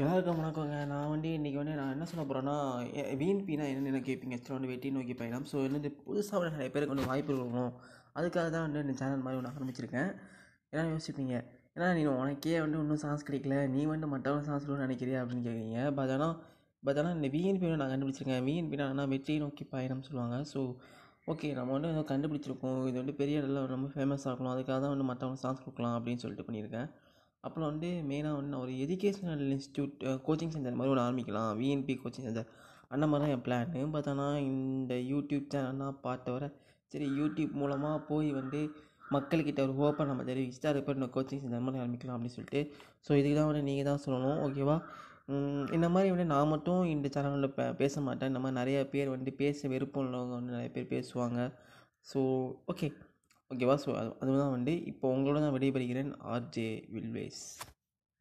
எல்லாருக்கும் வணக்கங்க நான் வந்து இன்றைக்கி வந்து நான் என்ன சொல்ல போகிறேன்னா விஎன்பினா என்னென்னு என்ன கேட்பீங்க ஆக்சுவலாக வந்து வெற்றி நோக்கி பயணம். ஸோ என்னது புதுசாக வந்து நிறைய பேருக்கு வந்து வாய்ப்பு கொடுக்கணும். அதுக்காக தான் வந்து இந்த சேனல் மாதிரி ஒன்று ஆரம்பிச்சிருக்கேன். ஏன்னா யோசிப்பீங்க? ஏன்னா நீ உனக்கே வந்து இன்னும் சான்ஸ் கிடைக்கல. நீ வந்து மற்றவங்க சான்ஸ் கொடுன்னு நினைக்கிறியா அப்படின்னு கேட்குறீங்க பட் ஆனால் பட் ஆனால் இந்த விஎன்பி நான் கண்டுபிடிச்சிருக்கேன். விஎன்பினா ஆனால் வெற்றி நோக்கி பயணம் சொல்லுவாங்க. ஸோ ஓகே நம்ம வந்து ஏதோ கண்டுபிடிச்சிருக்கோம். இது வந்து பெரிய இடத்துல ரொம்ப ஃபேமஸ் ஆகணும். அதுக்காக தான் வந்து மற்றவங்க சான்ஸ் கொடுக்கலாம் அப்படின்னு சொல்லிட்டு பண்ணியிருக்கேன். அப்புறம் வந்து மெயினாக வந்து நான் ஒரு எஜுகேஷ்னல் இன்ஸ்டியூட் கோச்சிங் சென்டர் மாதிரி ஒன்று ஆரம்பிக்கலாம். விஎன்பி கோச்சிங் சென்டர் அந்த மாதிரி தான் என் பிளானு பட் ஆனால் இந்த யூடியூப் சேனல்லாம் பார்த்த வர சரி யூடியூப் மூலமாக போய் வந்து மக்கள்கிட்ட ஒரு ஓப்பன் நம்ம தெரிவிச்சுட்டு அதுக்கப்புறம் இந்த கோச்சிங் சென்டர் மாதிரி ஆரம்பிக்கலாம் அப்படின்னு சொல்லிட்டு. ஸோ இதுக்கு தான் வந்து நீங்கள் தான் சொல்லணும். ஓகேவா இந்த மாதிரி வந்து நான் மட்டும் இந்த சேனலில் பே பேச மாட்டேன். இந்த மாதிரி நிறைய பேர் வந்து பேச விருப்பம் உள்ளவங்க வந்து நிறைய பேர் பேசுவாங்க. ஸோ ஓகே ஓகேவா ஸோ அது அதுதான் வந்து இப்போ உங்களோட நான் விடைபெறுகிறேன். ஆர்ஜே வில்வேஸ்.